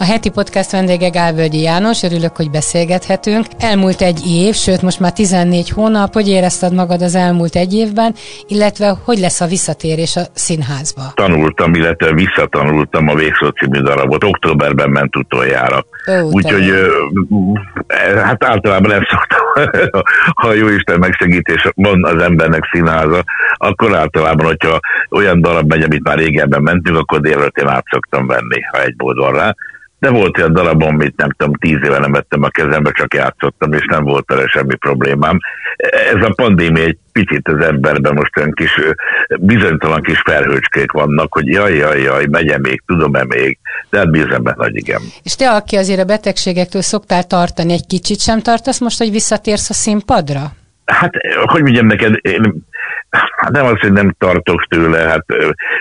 A heti podcast vendége Gálvölgyi János, örülök, hogy beszélgethetünk. Elmúlt egy év, sőt most már 14 hónap, hogy érezted magad az elmúlt egy évben, illetve hogy lesz a visszatérés a színházba? Tanultam, illetve visszatanultam a Végszó című darabot. Októberben ment utoljára. Úgyhogy hát általában nem szoktam, ha jó Isten megsegítés van az embernek színháza, akkor általában, hogyha olyan darab megy, amit már régebben mentünk, akkor délelőtt én át szoktam venni, ha egy mód van rá de volt olyan darabom, amit nem tudom, tíz éve nem vettem a kezembe, csak játszottam, és nem volt vele semmi problémám. Ez a pandémia egy picit az emberben most olyan kis, bizonytalan kis felhőcskék vannak, hogy jaj, jaj, jaj, megye még, tudom-e még, de hát bízom benne, hogy igen. És te, aki azért a betegségektől szoktál tartani, egy kicsit sem tartasz most, hogy visszatérsz a színpadra? Hát, hogy mondjam neked, én Hát nem az, hogy nem tartok tőle, hát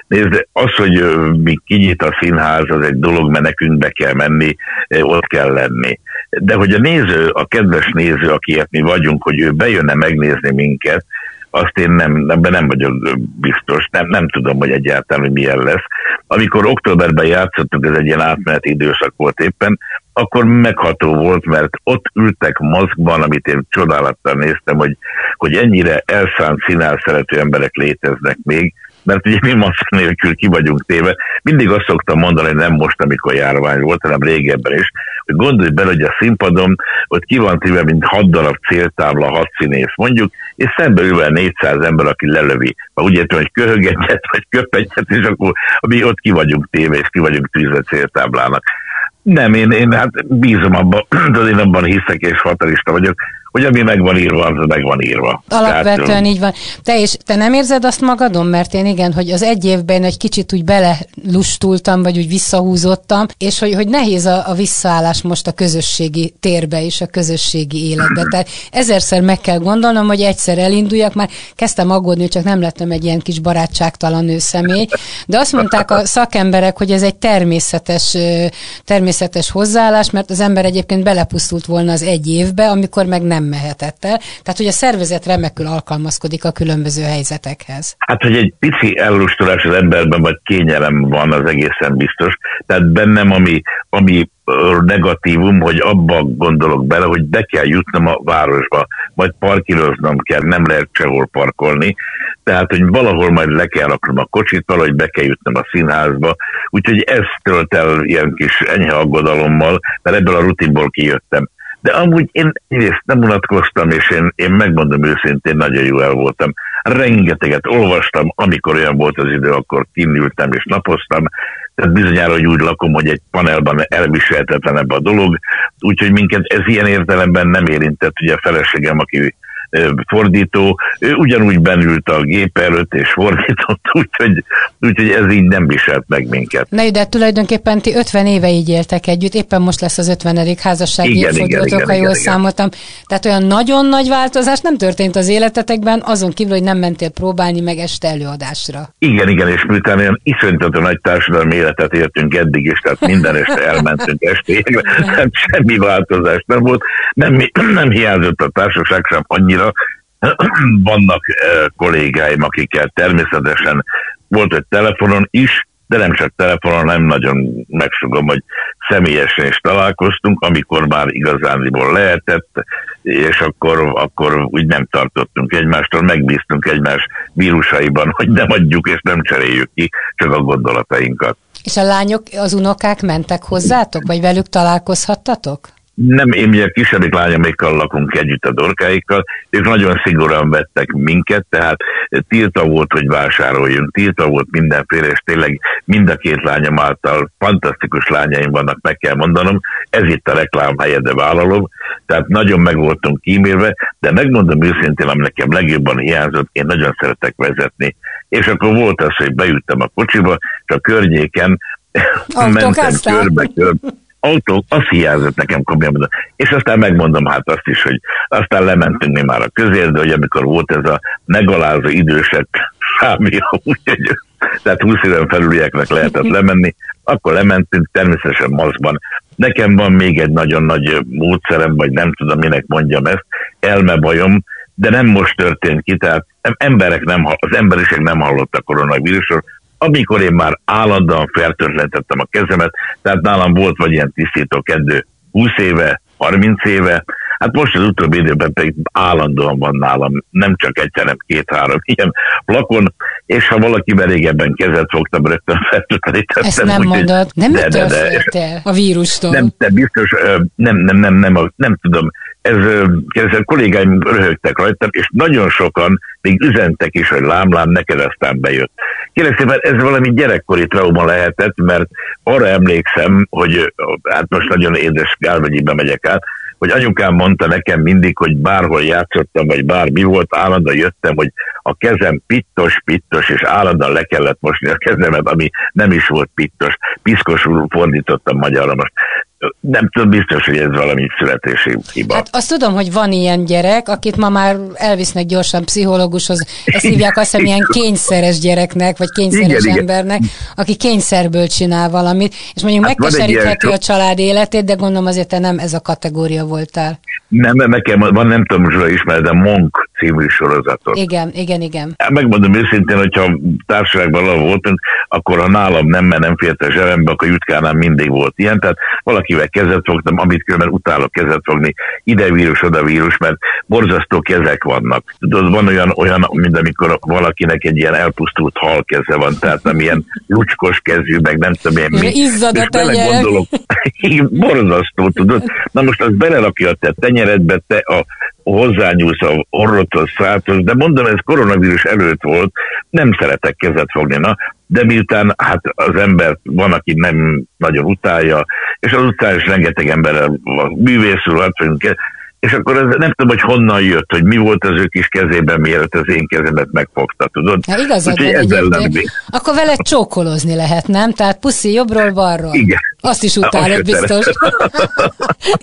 nézd, az, hogy mi kinyit a színház, az egy dolog, mert nekünk be kell menni, ott kell lenni. De hogy a néző, a kedves néző, akiért mi vagyunk, hogy ő bejönne megnézni minket, azt én nem, ebben nem vagyok biztos, nem, nem tudom, hogy egyáltalán hogy milyen lesz. Amikor októberben játszottuk, ez egy ilyen átmeneti időszak volt éppen, akkor megható volt, mert ott ültek mozgban, amit én csodálattal néztem, hogy, hogy ennyire elszánt színál szerető emberek léteznek még, mert ugye mi maszk nélkül ki vagyunk téve. Mindig azt szoktam mondani, nem most, amikor járvány volt, hanem régebben is, hogy gondolj bele, hogy a színpadon ott ki van téve, mint hat darab céltábla, hat színész mondjuk, és szembe ülve 400 ember, aki lelövi. Ha úgy értem, hogy köhög egyet, vagy köp egyet, és akkor mi ott ki vagyunk téve, és ki vagyunk tűzve céltáblának. Nem, én, én hát bízom abban, de én abban hiszek, és fatalista vagyok, hogy ami meg van írva, az meg van írva. Alapvetően Tehát, így van. Te és te nem érzed azt magadon, mert én igen, hogy az egy évben egy kicsit úgy belelustultam, vagy úgy visszahúzottam, és hogy, hogy nehéz a, a visszaállás most a közösségi térbe és a közösségi életbe. Tehát ezerszer meg kell gondolnom, hogy egyszer elinduljak, már kezdtem aggódni, hogy csak nem lettem egy ilyen kis barátságtalan nőszemély, de azt mondták a szakemberek, hogy ez egy természetes, természetes hozzáállás, mert az ember egyébként belepusztult volna az egy évbe, amikor meg nem mehetett el. Tehát, hogy a szervezet remekül alkalmazkodik a különböző helyzetekhez. Hát, hogy egy pici ellustulás az emberben, vagy kényelem van, az egészen biztos. Tehát bennem, ami, ami negatívum, hogy abba gondolok bele, hogy be kell jutnom a városba, majd parkíroznom kell, nem lehet sehol parkolni, tehát, hogy valahol majd le kell raknom a kocsit, valahogy be kell jutnom a színházba, úgyhogy ez tölt el ilyen kis enyhe aggodalommal, mert ebből a rutinból kijöttem. De amúgy én egyrészt nem unatkoztam, és én, én megmondom őszintén, nagyon jó el voltam. Rengeteget olvastam, amikor olyan volt az idő, akkor kinültem és napoztam, tehát bizonyára, hogy úgy lakom, hogy egy panelban elviselhetetlenebb a dolog, úgyhogy minket ez ilyen értelemben nem érintett, ugye a feleségem, aki fordító, ő ugyanúgy benült a gép előtt és fordított, úgyhogy, úgyhogy ez így nem viselt meg minket. Na, de tulajdonképpen ti 50 éve így éltek együtt, éppen most lesz az 50. házassági évfordulatok, ha jól igen, számoltam. Tehát olyan nagyon nagy változás nem történt az életetekben, azon kívül, hogy nem mentél próbálni meg este előadásra. Igen, igen, és miután olyan iszonyatosan nagy társadalmi életet értünk eddig is, tehát minden este elmentünk estéig, nem semmi változás nem volt, nem, nem hiányzott a társaság sem annyira, annyira. Vannak eh, kollégáim, akikkel természetesen volt egy telefonon is, de nem csak telefonon, nem nagyon megsugom, hogy személyesen is találkoztunk, amikor már igazániból lehetett, és akkor, akkor úgy nem tartottunk egymástól, megbíztunk egymás vírusaiban, hogy nem adjuk és nem cseréljük ki csak a gondolatainkat. És a lányok, az unokák mentek hozzátok, vagy velük találkozhattatok? Nem én ugye kisebbik lányomékkal lakunk együtt a dorkáikkal, ők nagyon szigorúan vettek minket, tehát tilta volt, hogy vásároljunk, tilta volt mindenféle, és tényleg mind a két lányom által fantasztikus lányaim vannak, meg kell mondanom, ez itt a reklám helye, de vállalom, tehát nagyon meg voltunk kímélve, de megmondom őszintén, ami nekem legjobban hiányzott, én nagyon szeretek vezetni, és akkor volt az, hogy beültem a kocsiba, és a környéken mentem körbe, körbe, autó, az hiányzott nekem komolyan. És aztán megmondom hát azt is, hogy aztán lementünk mi már a közérde, hogy amikor volt ez a megalázó idősek számíró, úgyhogy tehát 20 éven felülieknek lehetett lemenni, akkor lementünk természetesen maszkban. Nekem van még egy nagyon nagy módszerem, vagy nem tudom, minek mondjam ezt, elmebajom, de nem most történt ki, tehát emberek nem, az emberiség nem hallott a koronavírusról, amikor én már állandóan fertőtlenítettem a kezemet, tehát nálam volt vagy ilyen tisztító kedő 20 éve, 30 éve, Hát most az utóbbi időben pedig állandóan van nálam, nem csak egy, hanem két-három ilyen flakon, és ha valaki régebben kezet fogtam, rögtön fertőtlenítettem. Ezt nem úgy, mondod, nem de, de, de, de, a vírustól? Nem, te biztos, nem, nem, nem, nem, nem, nem tudom, ez, ez a kollégáim röhögtek rajtam, és nagyon sokan még üzentek is, hogy lámlám, neked aztán bejött. Kérlek szépen, ez valami gyerekkori trauma lehetett, mert arra emlékszem, hogy hát most nagyon édes Gálvegyibe megyek át, hogy anyukám mondta nekem mindig, hogy bárhol játszottam, vagy bármi volt, állandóan jöttem, hogy a kezem pittos, pittos, és állandóan le kellett mosni a kezemet, ami nem is volt pittos. Piszkosul fordítottam magyarra most nem tudom biztos, hogy ez valami születési hiba. Hát azt tudom, hogy van ilyen gyerek, akit ma már elvisznek gyorsan pszichológushoz, ezt hívják azt, hogy ilyen kényszeres gyereknek, vagy kényszeres igen, embernek, igen. aki kényszerből csinál valamit, és mondjuk hát megkeserítheti a család életét, de gondolom azért te nem ez a kategória voltál. Nem, nekem van, nem tudom, hogy ismered, de Monk című sorozatot. Igen, igen, igen. Megmondom őszintén, hogyha társaságban voltunk, akkor ha nálam nem, mert nem fért a zsebembe, akkor Jutkánál mindig volt ilyen, tehát valakivel kezet fogtam, amit különben utálok kezet fogni, ide vírus, oda vírus, mert borzasztó kezek vannak. Tudod, van olyan, olyan, mint amikor valakinek egy ilyen elpusztult hal keze van, tehát nem ilyen lucskos kezű, meg nem tudom én mi. Izzad a gondolok, borzasztó, tudod. Na most az belerakja a te tenyeredbe, te a hozzányúlsz a orrothoz, száthoz, de mondom, ez koronavírus előtt volt, nem szeretek kezet fogni, na, de miután hát az ember van, aki nem nagyon utálja, és az utcán is rengeteg ember művészül, hát és akkor ez, nem tudom, hogy honnan jött, hogy mi volt az ő kis kezében, mielőtt az én kezemet megfogta, tudod? Hát igazad van Akkor vele csókolozni lehet, nem? Tehát puszi jobbról, balról. Igen. Azt is utálod biztos.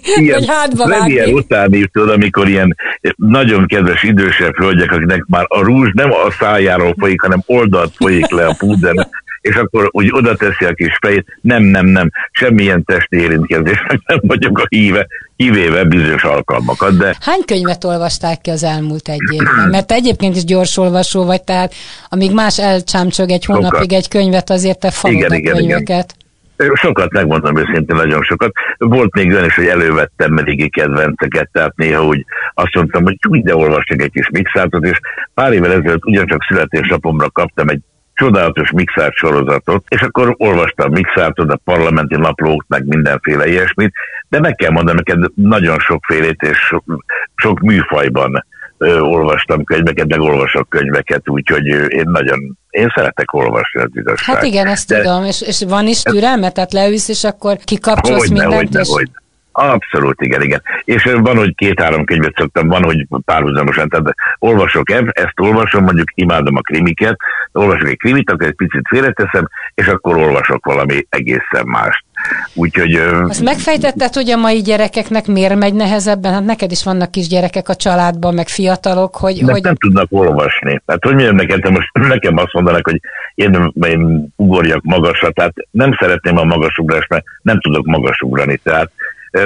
ilyen, hogy hátba nem ilyen utáni, tudod, amikor ilyen nagyon kedves idősebb hölgyek, akinek már a rúzs nem a szájáról folyik, hanem oldalt folyik le a púden, és akkor úgy oda teszi a kis fejét, nem, nem, nem, semmilyen testi érintkezésnek nem vagyok a híve, kivéve bizonyos alkalmakat, de... Hány könyvet olvasták ki az elmúlt egy évben? Mert te egyébként is gyors olvasó vagy, tehát amíg más elcsámcsög egy hónapig sokat. egy könyvet, azért te falod igen, a igen, könyveket. Igen. Sokat, megmondom őszintén, nagyon sokat. Volt még olyan is, hogy elővettem régi kedvenceket, tehát néha úgy azt mondtam, hogy úgy de olvassak egy kis mixátot, és pár évvel ezelőtt ugyancsak születésnapomra kaptam egy csodálatos mixált sorozatot, és akkor olvastam mixáltod, a parlamenti naplót, meg mindenféle ilyesmit, de meg kell mondanom, neked nagyon sokfélét és sok, sok műfajban ö, olvastam könyveket, meg olvasok könyveket, úgyhogy én nagyon, én szeretek olvasni az igazság. Hát igen, ezt de, tudom, és, és van is türelme, tehát leülsz, és akkor kikapcsolsz mindent, hogyne, és... Hogyne. Abszolút, igen, igen. És van, hogy két-három könyvet szoktam, van, hogy párhuzamosan, tehát olvasok ev, ezt olvasom, mondjuk imádom a krimiket, olvasok egy krimit, akkor egy picit félreteszem, és akkor olvasok valami egészen mást. Úgyhogy... Azt megfejtetted, hogy a mai gyerekeknek miért megy nehezebben? Hát neked is vannak kis gyerekek a családban, meg fiatalok, hogy... De hogy... nem tudnak olvasni. Hát hogy mondjam neked, most nekem azt mondanak, hogy én, én ugorjak magasra, tehát nem szeretném a magasugrást, mert nem tudok magasugrani, tehát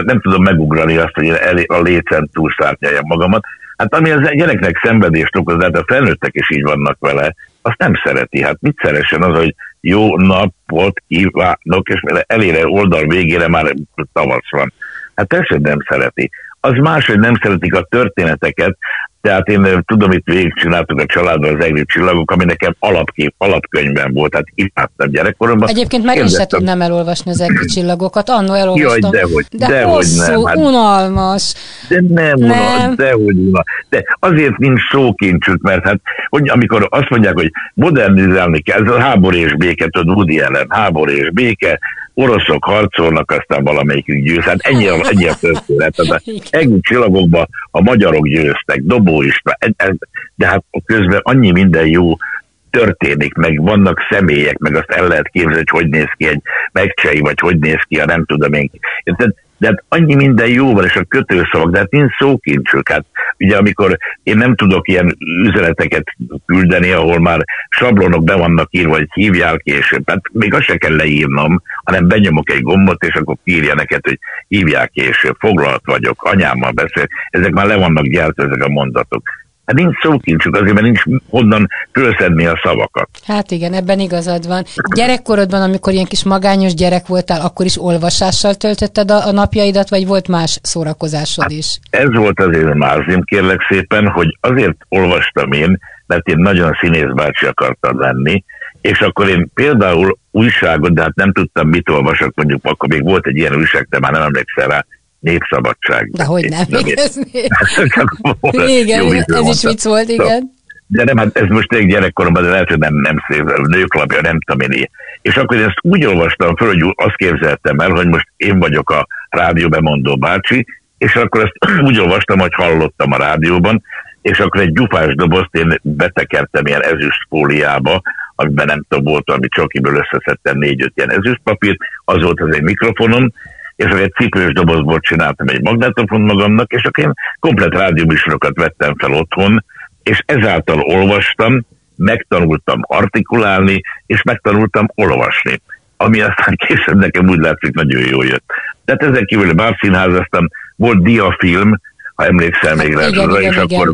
nem tudom megugrani azt, hogy a lécen túlszárnyaljam magamat. Hát ami az gyereknek szenvedést okoz, de hát a felnőttek is így vannak vele, azt nem szereti. Hát mit szeressen az, hogy jó napot kívánok, és elére oldal végére már tavasz van. Hát ezt nem szereti. Az más, hogy nem szeretik a történeteket, tehát én tudom, itt végigcsináltuk a családban az egri csillagok, ami nekem alapkép, alapkönyvben volt, tehát imádtam gyerekkoromban. Egyébként meg én se tudnám elolvasni az egri csillagokat, annó elolvastam. Jaj, dehogy, de dehogy hosszú, nem. Hát, unalmas. De nem, nem. unalmas, dehogy unalmas. De azért nincs szókincsük, mert hát, hogy amikor azt mondják, hogy modernizálni kell, ez a háború és béke, tudod, Woody ellen, háború és béke, oroszok harcolnak, aztán valamelyikük győz. Hát ennyi, ennyi a történet. Tehát egész csillagokban a magyarok győztek, Dobó is, de hát közben annyi minden jó történik, meg vannak személyek, meg azt el lehet képzelni, hogy hogy néz ki egy megcsei, vagy hogy néz ki a nem tudom én. Tehát de hát annyi minden jó van, és a kötőszavak, de hát nincs szókincsük. Hát ugye amikor én nem tudok ilyen üzeneteket küldeni, ahol már sablonok be vannak írva, hogy hívjál később, hát még azt se kell leírnom, hanem benyomok egy gombot, és akkor írja neked, hogy hívjál később, foglalt vagyok, anyámmal beszél, ezek már le vannak gyártva, ezek a mondatok. Hát nincs szókincsük azért, mert nincs honnan fölszedni a szavakat. Hát igen, ebben igazad van. Gyerekkorodban, amikor ilyen kis magányos gyerek voltál, akkor is olvasással töltötted a, a napjaidat, vagy volt más szórakozásod is? Hát ez volt azért a mázim, kérlek szépen, hogy azért olvastam én, mert én nagyon színészbácsi akartam lenni, és akkor én például újságot, de hát nem tudtam, mit olvasok, mondjuk akkor még volt egy ilyen újság, de már nem emlékszel rá, népszabadság. De hogy nem, nem igen, ez is vicc volt, igen. De nem, hát ez most egy gyerekkoromban, de lehet, hogy nem, nem szép, nőklapja, nem tudom én. És akkor én ezt úgy olvastam föl, hogy azt képzeltem el, hogy most én vagyok a rádióbemondó bácsi, és akkor ezt úgy olvastam, hogy hallottam a rádióban, és akkor egy gyufás dobozt én betekertem ilyen ezüst fóliába, amiben nem tudom, volt valami csokiből összeszedtem négy-öt ilyen ezüstpapírt, az volt az egy mikrofonom, és akkor egy cipős dobozból csináltam egy magnetofon magamnak, és akkor én komplet rádióműsorokat vettem fel otthon, és ezáltal olvastam, megtanultam artikulálni, és megtanultam olvasni ami aztán később nekem úgy látszik nagyon jól jött. Tehát ezen kívül bárszínházaztam, volt diafilm, ha emlékszel még rá, és igen, akkor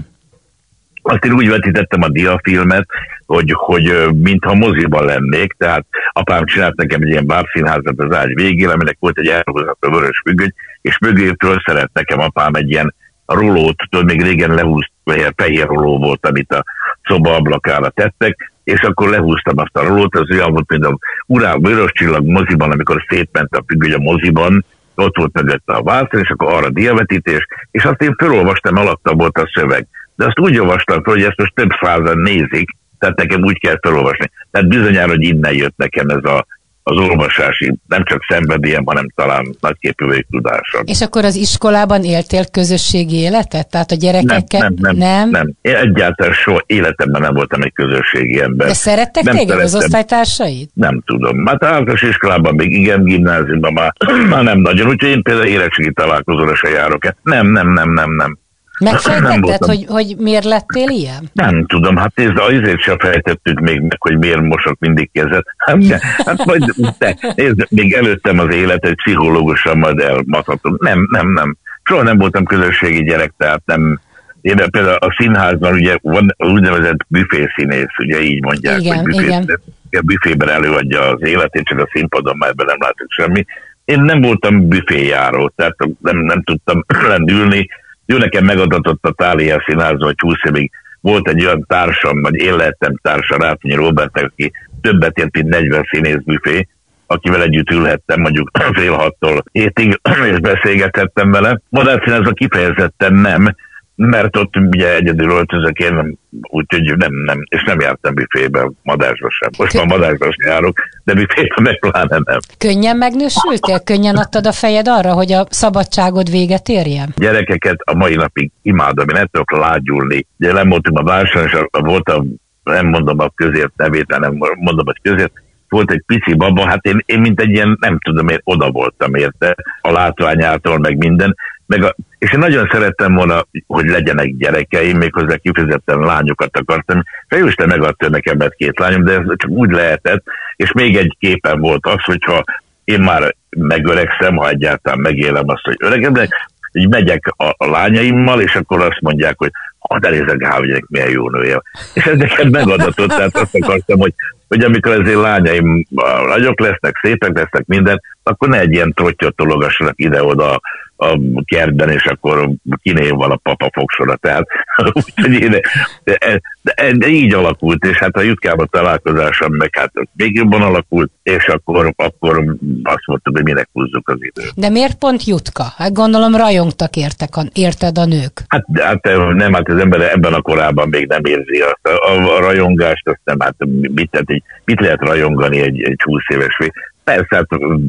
azt én úgy vetítettem a diafilmet, hogy, hogy mintha moziban lennék, tehát apám csinált nekem egy ilyen bábszínházat az ágy végén, aminek volt egy elhúzható vörös függöny, és mögé szeret nekem apám egy ilyen rolót, tudod, még régen lehúzt, fehér roló volt, amit a szoba ablakára tettek, és akkor lehúztam azt a rolót, az olyan volt, mint a Urál Vörös Csillag moziban, amikor szétment a függöny a moziban, ott volt mögötte a váltó, és akkor arra diavetítés, és azt én felolvastam, alatta volt a szöveg. De azt úgy olvastam fel, hogy ezt most több százan nézik, tehát nekem úgy kell felolvasni. Tehát bizonyára, hogy innen jött nekem ez a, az olvasási, nem csak szenvedélyem, hanem talán nagyképű tudásom. És akkor az iskolában éltél közösségi életet? Tehát a gyerekekkel? Nem, nem, nem. nem. nem. Én egyáltalán soha életemben nem voltam egy közösségi ember. De szerettek nem téged szerettem. az osztálytársaid? Nem tudom. Hát általános iskolában még igen, gimnáziumban már, már nem nagyon. Úgyhogy én például érettségi találkozóra se járok. Nem, nem, nem, nem, nem. Megfejtetted, hogy, hogy miért lettél ilyen? Nem tudom, hát nézd, azért sem fejtettük még meg, hogy miért mosok mindig kezet. Hát, de, hát majd, de, nézd, még előttem az élet, egy pszichológusan majd elmathatom. Nem, nem, nem. Soha nem voltam közösségi gyerek, tehát nem, én például a színházban ugye van úgynevezett büfészínész, ugye így mondják, igen, hogy büfé, igen. a büfében előadja az életét, csak a színpadon már ebben nem látok semmi. Én nem voltam büféjáró, tehát nem, nem tudtam lendülni, jó, nekem megadatott a Tália színházban, hogy 20 évig volt egy olyan társam, vagy én lehettem társa Rátonyi Robert, aki többet ért, mint 40 színészbüfé, akivel együtt ülhettem mondjuk fél hattól hétig, és beszélgethettem vele. Madárszínházban kifejezetten nem, mert ott ugye egyedül öltözök én, úgyhogy nem, nem, és nem jártam büfébe, madásba sem. Most már madásba sem járok, de büfébe meg pláne nem. Könnyen megnősültél? Könnyen adtad a fejed arra, hogy a szabadságod véget érjen? Gyerekeket a mai napig imádom, én ettől lágyulni. Ugye nem voltunk a váson, és volt a, nem mondom a közért nevét, hanem mondom, hogy közért, volt egy pici baba, hát én, én mint egy ilyen, nem tudom, én oda voltam érte, a látványától, meg minden, meg a, és én nagyon szerettem volna, hogy legyenek gyerekeim, méghozzá kifejezetten lányokat akartam. Isten megadta nekem mert két lányom, de ez csak úgy lehetett, és még egy képen volt az, hogyha én már megöregszem, ha egyáltalán megélem azt, hogy öregem, de így megyek a, a lányaimmal, és akkor azt mondják, hogy hadd elézek hogy milyen jó nője. És ez nekem megadatott, tehát azt akartam, hogy, hogy amikor az én lányaim nagyok lesznek, szépek lesznek, minden, akkor ne egy ilyen trottyot tologassanak ide-oda a kertben, és akkor kinév van a papa fogsora. Tehát úgyhogy én, de, de, de, de, így alakult, és hát a Jutkában találkozásom meg hát még jobban alakult, és akkor, akkor azt mondtam, hogy minek húzzuk az időt. De miért pont Jutka? Hát gondolom rajongtak értek, a, érted a nők. Hát, hát nem, hát az ember ebben a korában még nem érzi azt. A, a, a rajongást, azt nem, hát mit, tehát mit lehet rajongani egy, egy 20 éves? Persze, hát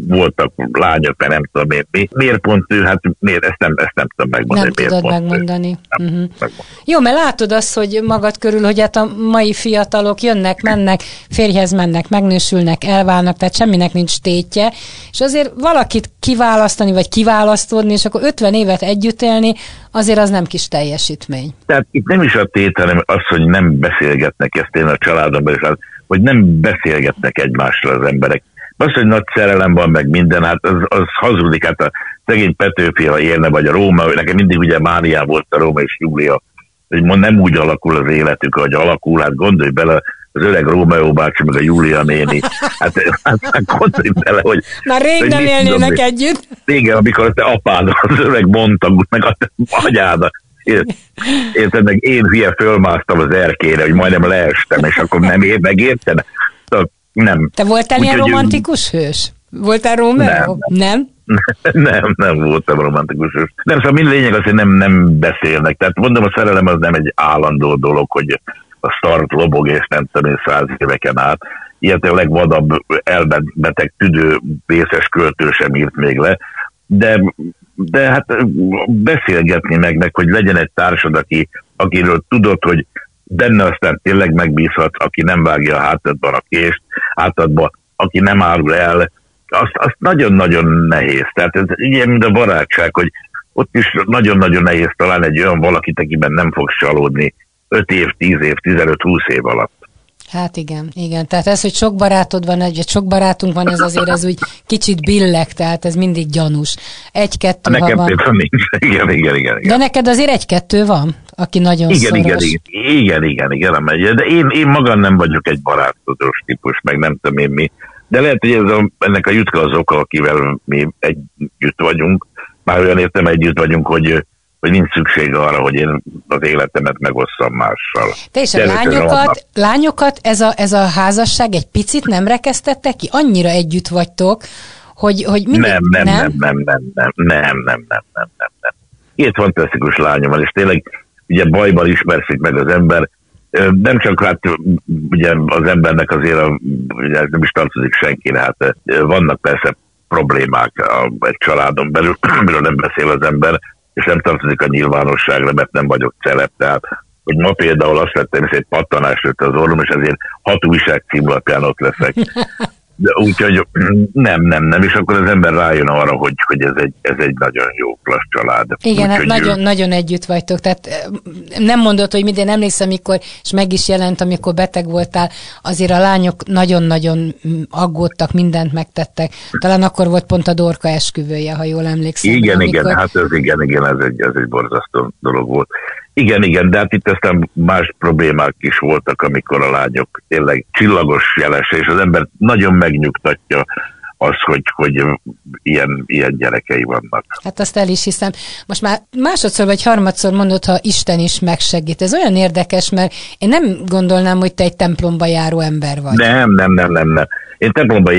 voltak lányok, mert nem tudom én mi. Miért pont ő? Hát miért? Ezt nem, ezt nem tudom megmondani. Nem tudod megmondani. Nem, uh-huh. megmondani. Jó, mert látod azt, hogy magad körül, hogy hát a mai fiatalok jönnek, mennek, férjhez mennek, megnősülnek, elválnak, tehát semminek nincs tétje, és azért valakit kiválasztani, vagy kiválasztódni, és akkor 50 évet együtt élni, azért az nem kis teljesítmény. Tehát itt nem is a tét, hanem az, hogy nem beszélgetnek ezt én a családomban, és az, hogy nem beszélgetnek egymással az emberek az, hogy nagy szerelem van, meg minden, hát az, az hazudik, hát a szegény Petőfi, ha élne, vagy a Róma, nekem mindig ugye Mária volt a Róma és Júlia, hogy ma nem úgy alakul az életük, hogy alakul, hát gondolj bele, az öreg Rómeó bácsi, meg a Júlia néni. Hát, hát, hát gondolj bele, hogy... Már rég hogy nem élnének tudom, együtt. Igen, amikor te apád, az öreg mondta, meg a anyád, Érted, meg én hülye fölmásztam az erkére, hogy majdnem leestem, és akkor nem ér, megérted? Nem. Te voltál Úgy, ilyen romantikus ő... hős? Voltál Rómeó? Nem. nem? nem, nem voltam romantikus hős. Nem, szóval mind lényeg az, hogy nem, nem beszélnek. Tehát mondom, a szerelem az nem egy állandó dolog, hogy a start lobog, és nem tudom száz éveken át. Ilyet a legvadabb elbeteg tüdő vészes költő sem írt még le. De, de hát beszélgetni meg, meg, hogy legyen egy társad, aki, akiről tudod, hogy benne aztán tényleg megbízhat, aki nem vágja a hátadban a kést, hátadba, aki nem árul el, azt, azt nagyon-nagyon nehéz. Tehát ez ilyen, mint a barátság, hogy ott is nagyon-nagyon nehéz találni egy olyan valakit, akiben nem fog csalódni 5 év, 10 év, 15-20 év alatt. Hát igen, igen. Tehát ez, hogy sok barátod van, egy, sok barátunk van, ez azért ez úgy kicsit billeg, tehát ez mindig gyanús. Egy-kettő, ha van. nincs. Igen, igen, igen, igen. De neked azért egy-kettő van, aki nagyon igen, szoros. Igen, igen, igen, igen, igen, igen. De én, én magam nem vagyok egy barátodós típus, meg nem tudom én mi. De lehet, hogy ez a, ennek a jutka az oka, akivel mi együtt vagyunk. Már olyan értem együtt vagyunk, hogy hogy nincs szükség arra, hogy én az életemet megosszam mással. Te és a lányokat, lányokat ez, a, ez a házasság egy picit nem rekesztette ki? Annyira együtt vagytok, hogy, hogy mindig, nem, nem, nem, nem, nem, nem, nem, nem, nem, nem, nem, nem. Két fantasztikus lányom van, és tényleg ugye bajban ismerszik meg az ember, nem csak hát ugye az embernek azért a, ugye nem is tartozik senkire, hát vannak persze problémák a, egy családon belül, amiről nem beszél az ember, és nem tartozik a nyilvánosságra, mert nem vagyok celeb. Tehát, hogy ma például azt vettem, hogy egy pattanás jött az orrom, és ezért hat újság címlapján ott leszek. De úgyhogy nem, nem, nem, és akkor az ember rájön arra, hogy, hogy ez, egy, ez egy nagyon jó klassz család. Igen, hát nagyon, ő... nagyon együtt vagytok, tehát nem mondod, hogy minden emlékszem, amikor, és meg is jelent, amikor beteg voltál, azért a lányok nagyon-nagyon aggódtak, mindent megtettek. Talán akkor volt pont a Dorka esküvője, ha jól emlékszem. Igen, amikor... igen, hát ez igen, igen, ez egy, ez egy borzasztó dolog volt. Igen, igen, de hát itt aztán más problémák is voltak, amikor a lányok tényleg csillagos jelese, és az ember nagyon megnyugtatja az, hogy, hogy ilyen, ilyen gyerekei vannak. Hát azt el is hiszem. Most már másodszor vagy harmadszor mondod, ha Isten is megsegít. Ez olyan érdekes, mert én nem gondolnám, hogy te egy templomba járó ember vagy. Nem, nem, nem, nem, nem. Én templomba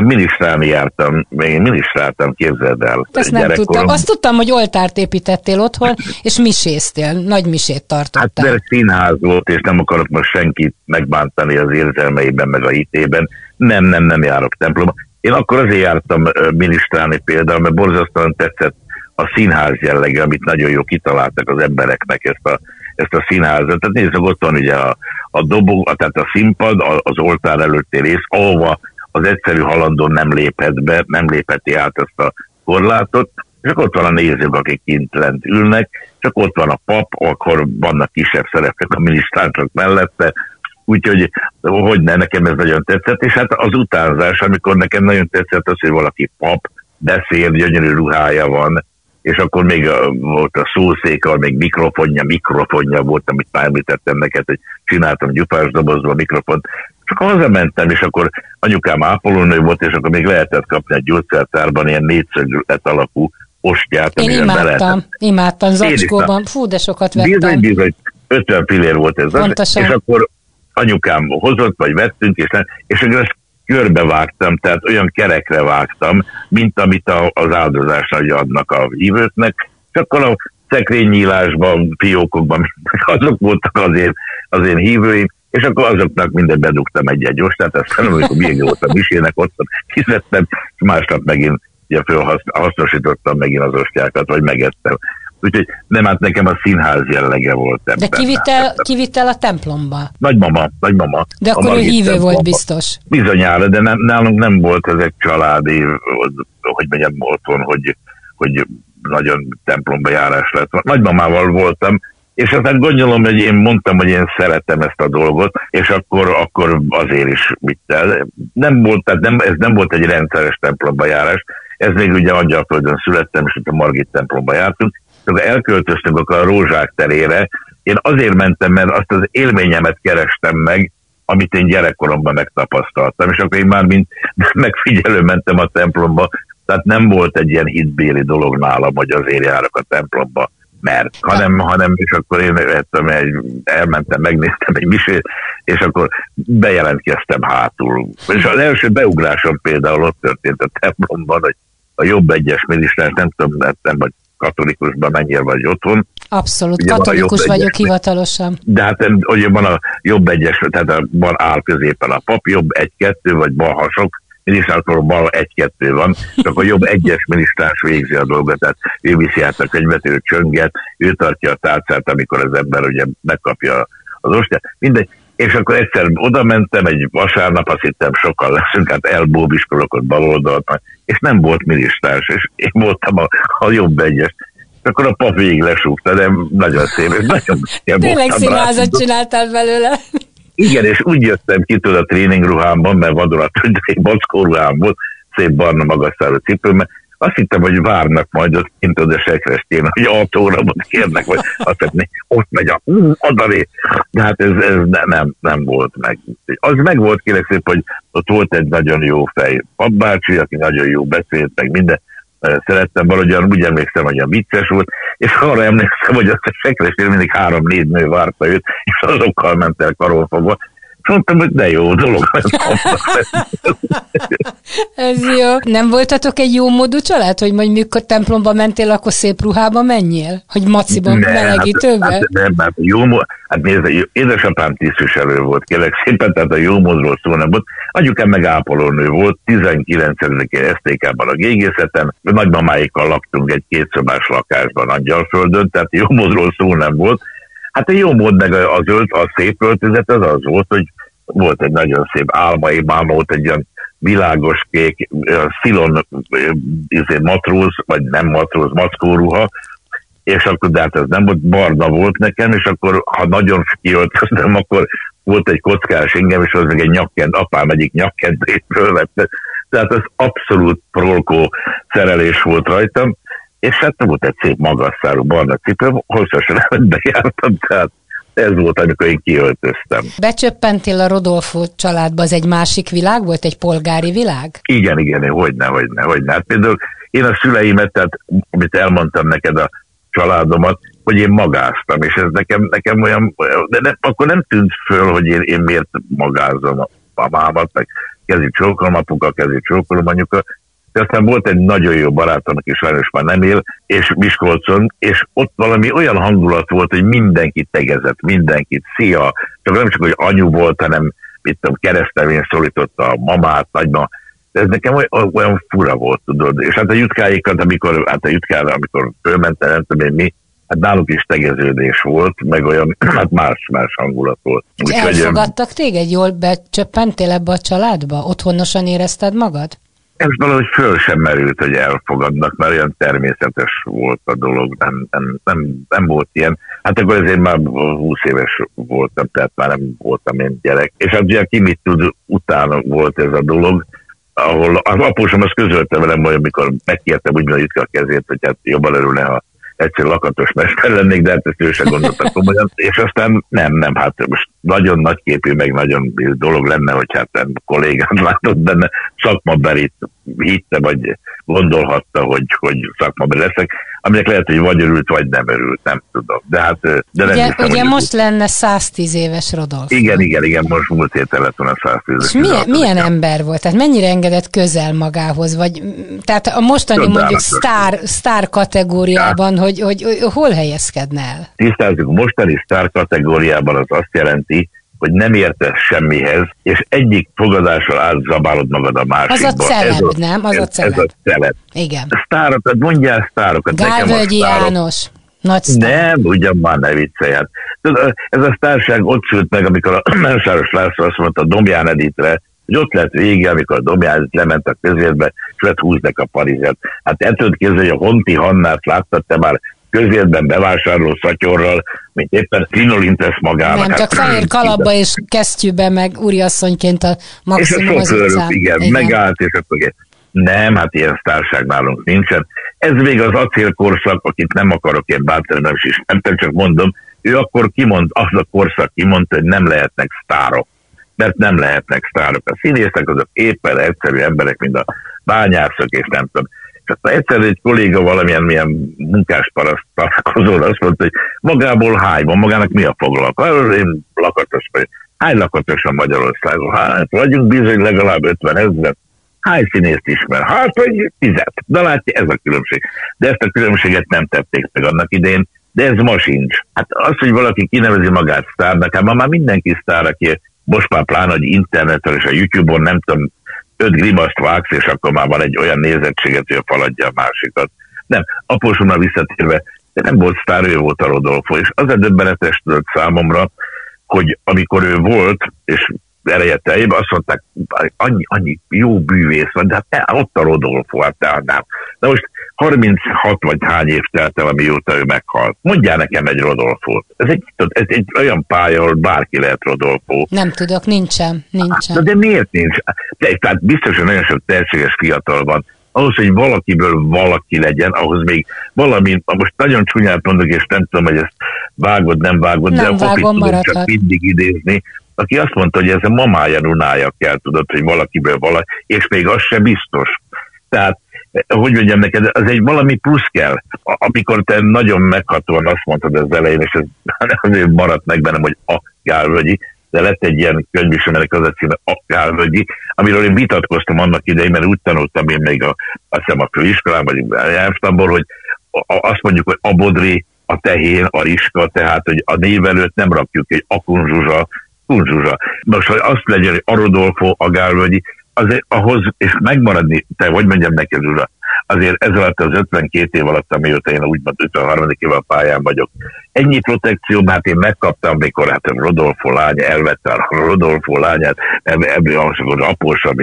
minisztrálni jártam, én minisztráltam, képzeld el. Ezt nem tudtam. Azt tudtam, hogy oltárt építettél otthon, és miséztél, nagy misét tartottál. Hát mert színház volt, és nem akarok most senkit megbántani az érzelmeiben, meg a hitében. Nem, nem, nem járok templomba. Én akkor azért jártam minisztrálni például, mert borzasztóan tetszett a színház jellege, amit nagyon jó kitaláltak az embereknek ezt a, ezt a színházat. Tehát nézzük, ott van ugye a, a dobog, tehát a színpad, az oltár előtti rész, ahova az egyszerű halandó nem léphet be, nem lépheti át ezt a korlátot, csak ott van a nézők, akik kint lent ülnek, csak ott van a pap, akkor vannak kisebb szerepek a minisztránsok mellette, úgyhogy hogy ne, nekem ez nagyon tetszett, és hát az utánzás, amikor nekem nagyon tetszett az, hogy valaki pap, beszél, gyönyörű ruhája van, és akkor még a, volt a szószék, még mikrofonja, mikrofonja volt, amit már említettem neked, hogy csináltam gyupás dobozba mikrofont, csak hazamentem, és akkor anyukám ápolónő volt, és akkor még lehetett kapni egy gyógyszertárban ilyen négyszöglet alapú ostját. Én imádtam, imádtam zacskóban, fú, de sokat vettem. Bizony, bizony, 50 fillér volt ez. Az, és akkor anyukám hozott, vagy vettünk, és, és akkor ezt körbevágtam, tehát olyan kerekre vágtam, mint amit a, az áldozásra adnak a hívőknek, és akkor a szekrénynyílásban, fiókokban, azok voltak azért az én hívőim, és akkor azoknak minden bedugtam egy-egy ostát, aztán amikor volt a misének, ott fizettem, és másnap megint ugye hasznosítottam megint az ostjákat, vagy megettem. Úgyhogy nem, hát nekem a színház jellege volt ebben. De kivitel, kivitel a templomba? Nagymama, nagymama. De akkor ő hívő templomba. volt biztos. Bizonyára, de nem, nálunk nem volt ez egy családi, hogy megyem otthon, hogy, hogy nagyon templomba járás lett. Nagymamával voltam, és aztán gondolom, hogy én mondtam, hogy én szeretem ezt a dolgot, és akkor, akkor azért is mit el. Nem volt, tehát nem, ez nem volt egy rendszeres templomba járás, ez még ugye Angyalföldön születtem, és ott a Margit templomba jártunk, akkor elköltöztünk akkor a Rózsák terére, én azért mentem, mert azt az élményemet kerestem meg, amit én gyerekkoromban megtapasztaltam, és akkor én már mint megfigyelő mentem a templomba, tehát nem volt egy ilyen hitbéli dolog nálam, hogy azért járok a templomba, mert, hanem, hanem és akkor én ettem, egy, elmentem, megnéztem egy misét, és akkor bejelentkeztem hátul. És az első beugrásom például ott történt a templomban, hogy a jobb egyes miniszter, nem tudom, nem vagy katolikusban mennyire vagy otthon. Abszolút, ugye katolikus vagyok egyes, hivatalosan. De hát ugye van a jobb egyes, tehát van áll középen a pap, jobb egy-kettő, vagy balhasok, minisztrátor bal egy-kettő van, csak a jobb egyes minisztráns végzi a dolgot, tehát ő viszi át a könyvet, ő csönget, ő tartja a tárcát, amikor az ember ugye megkapja az ostját. Mindegy, és akkor egyszer oda mentem, egy vasárnap, azt hittem sokan leszünk, hát elbóbiskolok ott baloldalt, és nem volt minisztráns, és én voltam a, a jobb egyes. És akkor a pap végig lesúgta, de nagyon szép, és nagyon Tényleg színházat csináltál belőle. Igen, és úgy jöttem ki tőle a tréningruhámban, mert vadolat, hogy egy backó ruhám volt, szép barna magasszáró cipőm, azt hittem, hogy várnak majd ott kint oda sekrestén, hogy autóramot kérnek, vagy azt hiszem, ott megy a adalé. De hát ez, ez ne, nem, nem volt meg. Az meg volt kérek szép, hogy ott volt egy nagyon jó fej papbácsi, aki nagyon jó beszélt, meg minden, szerettem valahogyan, úgy emlékszem, hogy a vicces volt, és arra emlékszem, hogy azt a sekrestén mindig három-négy nő várta őt, és azokkal ment el karolfogva, mondtam, hogy de jó dolog. Ez jó. Nem voltatok egy jó módú család, hogy majd mikor templomba mentél, akkor szép ruhába menjél? Hogy maciban ne, melegítőbe? Hát, hát, nem, hát jó hát nézd, édesapám tisztviselő volt, kérlek szépen, tehát a jó módról szó nem volt. Anyukám meg ápolónő volt, 19-én STK-ban a gégészeten, nagymamáikkal laktunk egy kétszobás lakásban Angyalföldön, tehát jó módról szó nem volt Hát a jó mód meg az ölt, a szép öltözet az az volt, hogy volt egy nagyon szép álmai mám, volt egy olyan világos kék, szilon izé, matróz, vagy nem matróz, mackóruha, és akkor de hát ez nem volt, barna volt nekem, és akkor ha nagyon kiöltöztem, akkor volt egy kockás ingem, és az meg egy nyakkend, apám egyik nyakkendét fölvette. Tehát az abszolút prolkó szerelés volt rajtam, és hát volt egy szép magasszárú barna cipő, hosszasan bejártam, tehát ez volt, amikor én kiöltöztem. Becsöppentél a Rodolfo családba, az egy másik világ volt, egy polgári világ? Igen, igen, hogyne, hogyne, hogyne. Hát például én a szüleimet, tehát amit elmondtam neked a családomat, hogy én magáztam, és ez nekem, nekem olyan, de ne, akkor nem tűnt föl, hogy én, én miért magázom a mamámat, meg kezi csókolom apuka, kezi csókolom anyuka, de aztán volt egy nagyon jó barátom, aki sajnos már nem él, és Miskolcon, és ott valami olyan hangulat volt, hogy mindenkit tegezett, mindenkit, szia, csak nem csak, hogy anyu volt, hanem mit tudom, keresztelvén szólította a mamát, nagyma, de ez nekem olyan, olyan fura volt, tudod, és hát a jutkáikat, amikor, hát a jutkára, amikor fölmentem, nem tudom én mi, hát náluk is tegeződés volt, meg olyan, hát más-más hangulat volt. Úgy, elfogadtak téged? Jól becsöppentél ebbe a családba? Otthonosan érezted magad? Ez valahogy föl sem merült, hogy elfogadnak, mert olyan természetes volt a dolog, nem, nem, nem, nem volt ilyen. Hát akkor ezért már 20 éves voltam, tehát már nem voltam én gyerek. És hát ugye ki mit tud, utána volt ez a dolog, ahol az apósom azt közölte velem, hogy amikor megkértem úgy, hogy a kezét, hogy hát jobban örülne, ha egyszer lakatos mester lennék, de hát ezt ő sem gondolta komolyan, és aztán nem, nem, hát most nagyon nagy képű, meg nagyon dolog lenne, hogy hát kollégát látott benne, szakmaberit hitte, vagy gondolhatta, hogy, hogy szakmabeli leszek, aminek lehet, hogy vagy örült, vagy nem örült, nem tudom. De hát, de nem ugye, hiszem, ugye most úgy... lenne 110 éves Rodolf. Igen, igen, igen, most múlt héten lett volna 110 És milyen, milyen ember volt? Tehát mennyire engedett közel magához? Vagy, tehát a mostani Csodálatos. mondjuk sztár, sztár kategóriában, ja. hogy, hogy, hogy, hol helyezkedne el? Tisztázzuk, mostani sztár kategóriában az azt jelenti, hogy nem értesz semmihez, és egyik fogadással átzabálod magad a másikba. Az a celeb, ez a, nem? Az ez, a celeb. Ez a celeb. Igen. Sztárokat, mondjál sztárokat. Gálvölgyi János. Nagy nem, ugyan már ne viccelj. Hát. Ez a sztárság ott szült meg, amikor a Mensáros László azt mondta a Domján Editre, hogy ott lett vége, amikor a Domján lement a közérbe, és lett húznak a Parizet. Hát ettől képzelni, hogy a Honti Hannát láttad te már közérben bevásárló szatyorral, mint éppen Krinolin tesz magának. Nem, csak hát, fehér kalapba és kesztyűbe, meg úriasszonyként a maximum és a sofőr, az igen, igen, megállt, és akkor nem, hát ilyen sztárság nálunk nincsen. Ez még az acélkorszak, akit nem akarok én bátornak is, nem csak mondom, ő akkor kimond, az a korszak kimondta, hogy nem lehetnek sztárok. Mert nem lehetnek sztárok. A színészek azok éppen egyszerű emberek, mint a bányászok, és nem tudom. Aztán egyszer egy kolléga valamilyen milyen munkásparaszt találkozón azt mondta, hogy magából hány van, magának mi a foglalkozás? Én lakatos vagy. Hány lakatos a Magyarországon? Hát vagyunk bizony legalább 50 ezer. Hány színészt ismer? Hát, vagy tizet. De látja, ez a különbség. De ezt a különbséget nem tették meg annak idén, de ez ma sincs. Hát az, hogy valaki kinevezi magát sztárnak, hát ma már mindenki sztár, aki most már pláne, hogy interneten és a YouTube-on nem tudom, öt grimaszt vágsz, és akkor már van egy olyan nézettséget, hogy a faladja a másikat. Nem, apósomra visszatérve, de nem volt sztár, ő volt a Rodolfo, és az a döbbenetes tudott számomra, hogy amikor ő volt, és ereje teljében, azt mondták, annyi, annyi jó bűvész van, de hát te, ott a Rodolfo, hát te, nem. Na most 36 vagy hány év telt el, amióta ő meghalt. Mondjál nekem egy Rodolfót. Ez egy, ez egy olyan pálya, ahol bárki lehet Rodolfo. Nem tudok, nincsen. nincsen. Hát, de miért nincs? De, tehát biztos, hogy nagyon sok tehetséges fiatal van. Ahhoz, hogy valakiből valaki legyen, ahhoz még valami, most nagyon csúnyát mondok, és nem tudom, hogy ezt vágod, nem vágod, nem de a vágom, tudom csak mindig idézni, aki azt mondta, hogy ez a mamája runája kell, tudod, hogy valakiből valaki, és még az se biztos. Tehát hogy mondjam neked, az egy valami plusz kell. Amikor te nagyon meghatóan azt mondtad az elején, és ez azért maradt meg bennem, hogy a Gálvölgyi, de lett egy ilyen könyv is, aminek az a címe a Gálvölgyi, amiről én vitatkoztam annak idején, mert úgy tanultam én még a, azt hiszem a főiskolában, vagy nyelvtanból, hogy azt mondjuk, hogy a bodri, a tehén, a riska, tehát hogy a név előtt nem rakjuk egy akunzsuzsa, kunzsuzsa. Most, hogy azt legyen, a Rodolfo, a azért ahhoz, és megmaradni, te hogy mondjam neked, Zsuzsa, azért ez alatt az 52 év alatt, amióta én úgymond 53. éve a pályán vagyok, ennyi protekció, hát én megkaptam, mikor hát a Rodolfo lány elvette a Rodolfo lányát, ebből az apósom,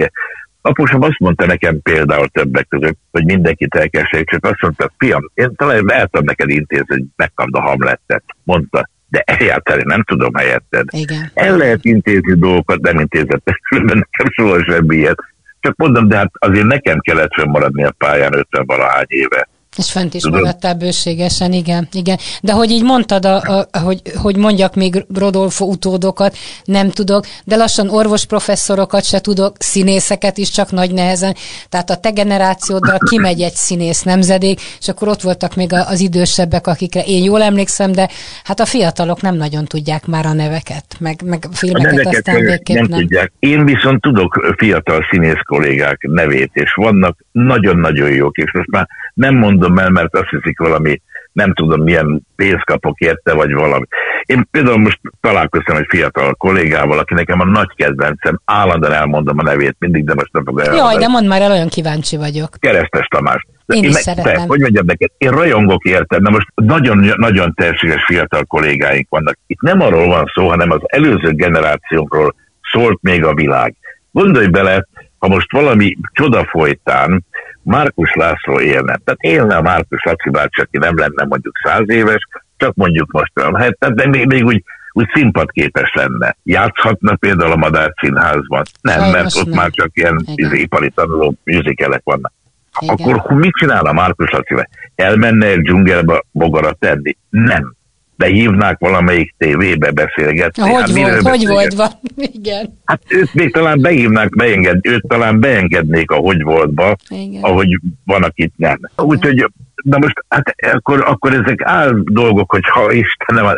apósom azt mondta nekem például többek között, hogy mindenkit elkezdjék, csak azt mondta, fiam, én talán el tudom neked intézni, hogy megkapd a hamlettet. Mondta, de egyáltalán nem tudom helyetted. Igen. El lehet intézni dolgokat, nem intézett, különben nekem soha semmi ilyet. Csak mondom, de hát azért nekem kellett fönnmaradni a pályán 50 valahány éve. És fent is maradtál bőségesen, igen, igen. De hogy így mondtad, a, a, hogy, hogy mondjak még Rodolfo utódokat, nem tudok, de lassan orvosprofesszorokat se tudok, színészeket is csak nagy nehezen. Tehát a te generációddal kimegy egy színész nemzedék, és akkor ott voltak még az idősebbek, akikre én jól emlékszem, de hát a fiatalok nem nagyon tudják már a neveket, meg, meg a filmeket a neveket aztán végképp nem, nem. Tudják. Én viszont tudok fiatal színész kollégák nevét, és vannak nagyon-nagyon jók, és most már nem mondom el, mert azt hiszik valami, nem tudom milyen pénzt kapok érte, vagy valami. Én például most találkoztam egy fiatal kollégával, aki nekem a nagy kedvencem, állandóan elmondom a nevét mindig, de most nem fogom elmondani. Jaj, de mondd már el, olyan kíváncsi vagyok. Keresztes Tamás. De én, én is szeretem. Te, hogy mondjam neked, én rajongok érted, de most nagyon, nagyon tehetséges fiatal kollégáink vannak. Itt nem arról van szó, hanem az előző generációkról szólt még a világ. Gondolj bele, ha most valami csoda folytán Márkus László élne. Tehát élne a Márkus Laci bácsi, aki nem lenne mondjuk száz éves, csak mondjuk most hát, de még, még úgy, úgy színpadképes lenne. Játszhatna például a Madár Színházban? Nem, Sajnos mert ott nem. már csak ilyen izé, ipari tanuló műzikelek vannak. Igen. Akkor mit csinál a Márkus Laci? Elmenne egy dzsungelbe bogarat tenni? Nem behívnák valamelyik tévébe beszélgetni. Hogy hát, volt, hogy volt van, igen. Hát őt még talán behívnák, beenged, őt talán beengednék a hogy voltba, igen. ahogy van, akit nem. Úgyhogy, na most, hát akkor, akkor ezek áll dolgok, hogy ha Istenem,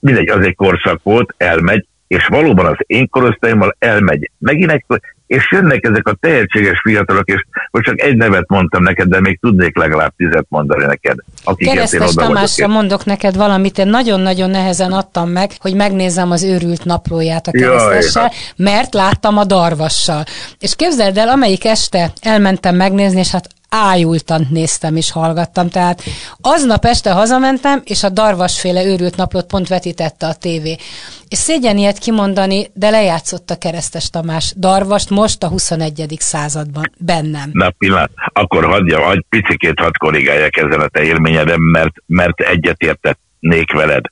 mindegy, az egy korszak volt, elmegy, és valóban az én korosztályommal elmegy. Megint egy, és jönnek ezek a tehetséges fiatalok, és most csak egy nevet mondtam neked, de még tudnék legalább tizet mondani neked. Keresztes Tamásra mondok neked valamit, én nagyon-nagyon nehezen adtam meg, hogy megnézzem az őrült naplóját a keresztessel, mert láttam a darvassal. És képzeld el, amelyik este elmentem megnézni, és hát ájultan néztem és hallgattam. Tehát aznap este hazamentem, és a darvasféle őrült naplót pont vetítette a tévé. És szégyen ilyet kimondani, de lejátszott a keresztes Tamás Darvast most a 21. században bennem. Na pillanat, akkor hagyja, hagyj picikét hadd korrigáljak ezen a te élményedem, mert, mert egyetértetnék veled.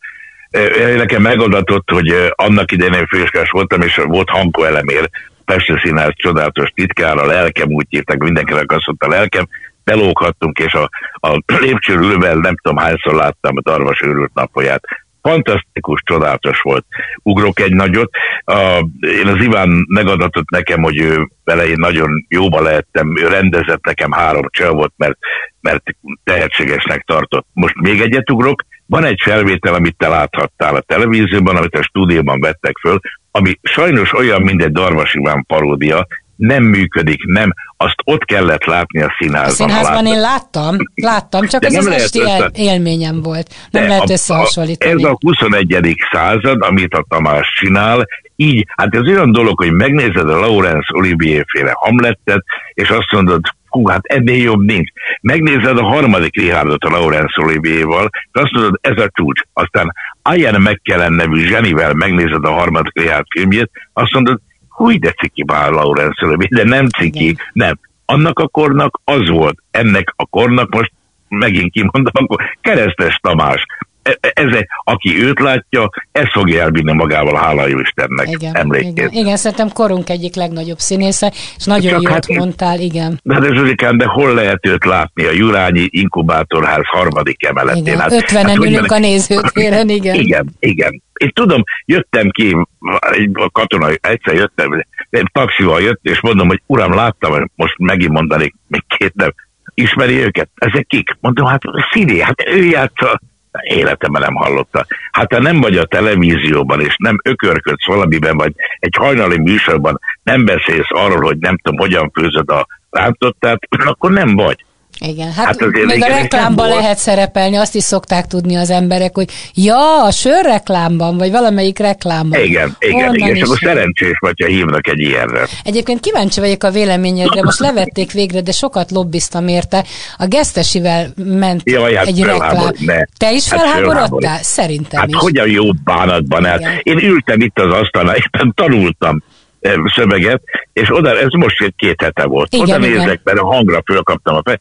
Nekem megadatott, hogy annak idején én főiskás voltam, és volt Hanko elemér, Pesti Színház csodálatos titkára, lelkem úgy hívták, mindenkinek azt mondta, lelkem, belóghattunk, és a, a lépcsőről nem tudom hányszor láttam a Darvas őrült napolját. Fantasztikus, csodálatos volt. Ugrok egy nagyot. A, én az Iván megadatott nekem, hogy ő vele én nagyon jóba lehettem, ő rendezett nekem három csel volt, mert, mert tehetségesnek tartott. Most még egyet ugrok, van egy felvétel, amit te láthattál a televízióban, amit a stúdióban vettek föl, ami sajnos olyan, mint egy Darvas Iván paródia, nem működik, nem, azt ott kellett látni a színházban. A színházban én láttam, láttam, csak ez az esti össze... élményem volt. Nem De lehet összehasonlítani. Ez a 21. század, amit a Tamás csinál, így, hát ez olyan dolog, hogy megnézed a Laurence Olivier féle Hamlettet, és azt mondod, hú, hát ennél jobb nincs. Megnézed a harmadik Richardot a Laurence Olivier-val, és azt mondod, ez a csúcs. Aztán Ian McKellen nevű zsenivel megnézed a harmadik Richard filmjét, azt mondod, hú, de ciki bár Laurence Olivier, de nem ciki, Igen. nem. Annak a kornak az volt, ennek a kornak most megint kimondom, akkor keresztes Tamás. E, e, ez, aki őt látja, ez fogja elvinni magával, hála jó Istennek igen, emlékét. Igen, igen, szerintem korunk egyik legnagyobb színésze, és nagyon Csak jót hát, mondtál, igen. De, de Zsuzsikán, de hol lehet őt látni? A Jurányi Inkubátorház harmadik emeletén. Igen, hát, 50 hát, ülünk a nézőtéren, igen. Igen, igen. Én tudom, jöttem ki, egy katona, egyszer jöttem, egy taxival jött, és mondom, hogy uram, láttam, most megint mondanék még két nem, ismeri őket? Ezek kik? Mondom, hát Szíri, hát ő játsza életemben nem hallotta. Hát te nem vagy a televízióban, és nem ökörködsz valamiben, vagy egy hajnali műsorban nem beszélsz arról, hogy nem tudom, hogyan főzöd a rántottát, akkor nem vagy. Igen, hát, hát még a reklámban lehet szerepelni, azt is szokták tudni az emberek, hogy ja, a sörreklámban, vagy valamelyik reklámban. Igen, igen, igen, csak szerencsés vagy, ha hívnak egy ilyenre. Egyébként kíváncsi vagyok a véleményedre, most levették végre, de sokat lobbiztam érte. A gesztesivel ment Jaj, hát egy reklám. Ne. Te is hát felháborodtál? Szerintem hát is. hogyan jó bánatban el. Én ültem itt az asztalnál, éppen tanultam eh, szöveget, és oda, ez most két hete volt. Igen, oda igen. nézek, mert a hangra fölkaptam a fej,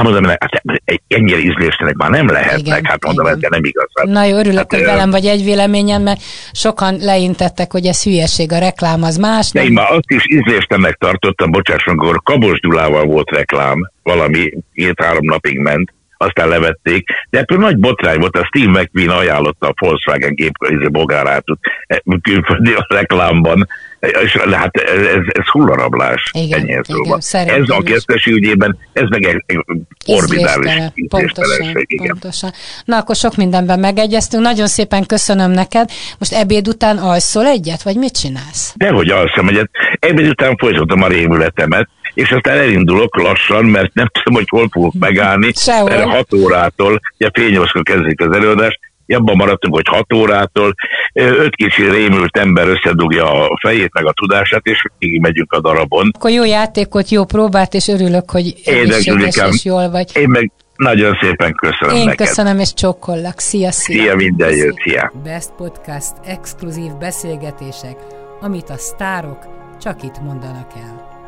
Hát mondom, hát ennyire ízléstenek már nem lehetnek, igen, hát mondom, ez nem igaz. Hát, Na jó, örülök, hát, hogy velem vagy egy véleményen, mert sokan leintettek, hogy ez hülyeség, a reklám az más. De én már azt is ízléstenek tartottam, bocsásson, akkor Kabos Gyulával volt reklám, valami két-három napig ment, aztán levették, de ebből nagy botrány volt, a Steve McQueen ajánlotta a Volkswagen gép bogárát e, külföldi reklámban, és hát ez, ez hullarablás. Igen, igen, ez a kertesi ügyében, ez meg egy orbitális pontosan, pontosan. Na akkor sok mindenben megegyeztünk. Nagyon szépen köszönöm neked. Most ebéd után alszol egyet, vagy mit csinálsz? Dehogy alszom egyet. Ebéd után folytatom a rémületemet, és aztán elindulok lassan, mert nem tudom, hogy hol fogok megállni. Sehol. Mert 6 órától, ugye fél kezdik az előadást, abban maradtunk, hogy 6 órától öt kicsi rémült ember összedugja a fejét meg a tudását, és így megyünk a darabon. Akkor jó játékot, jó próbát, és örülök, hogy egészséges és jól vagy. Én meg nagyon szépen köszönöm Én neked. köszönöm, és csokkollak. Szia, szia. Szia, minden jót, szia. Best Podcast exkluzív beszélgetések, amit a sztárok csak itt mondanak el.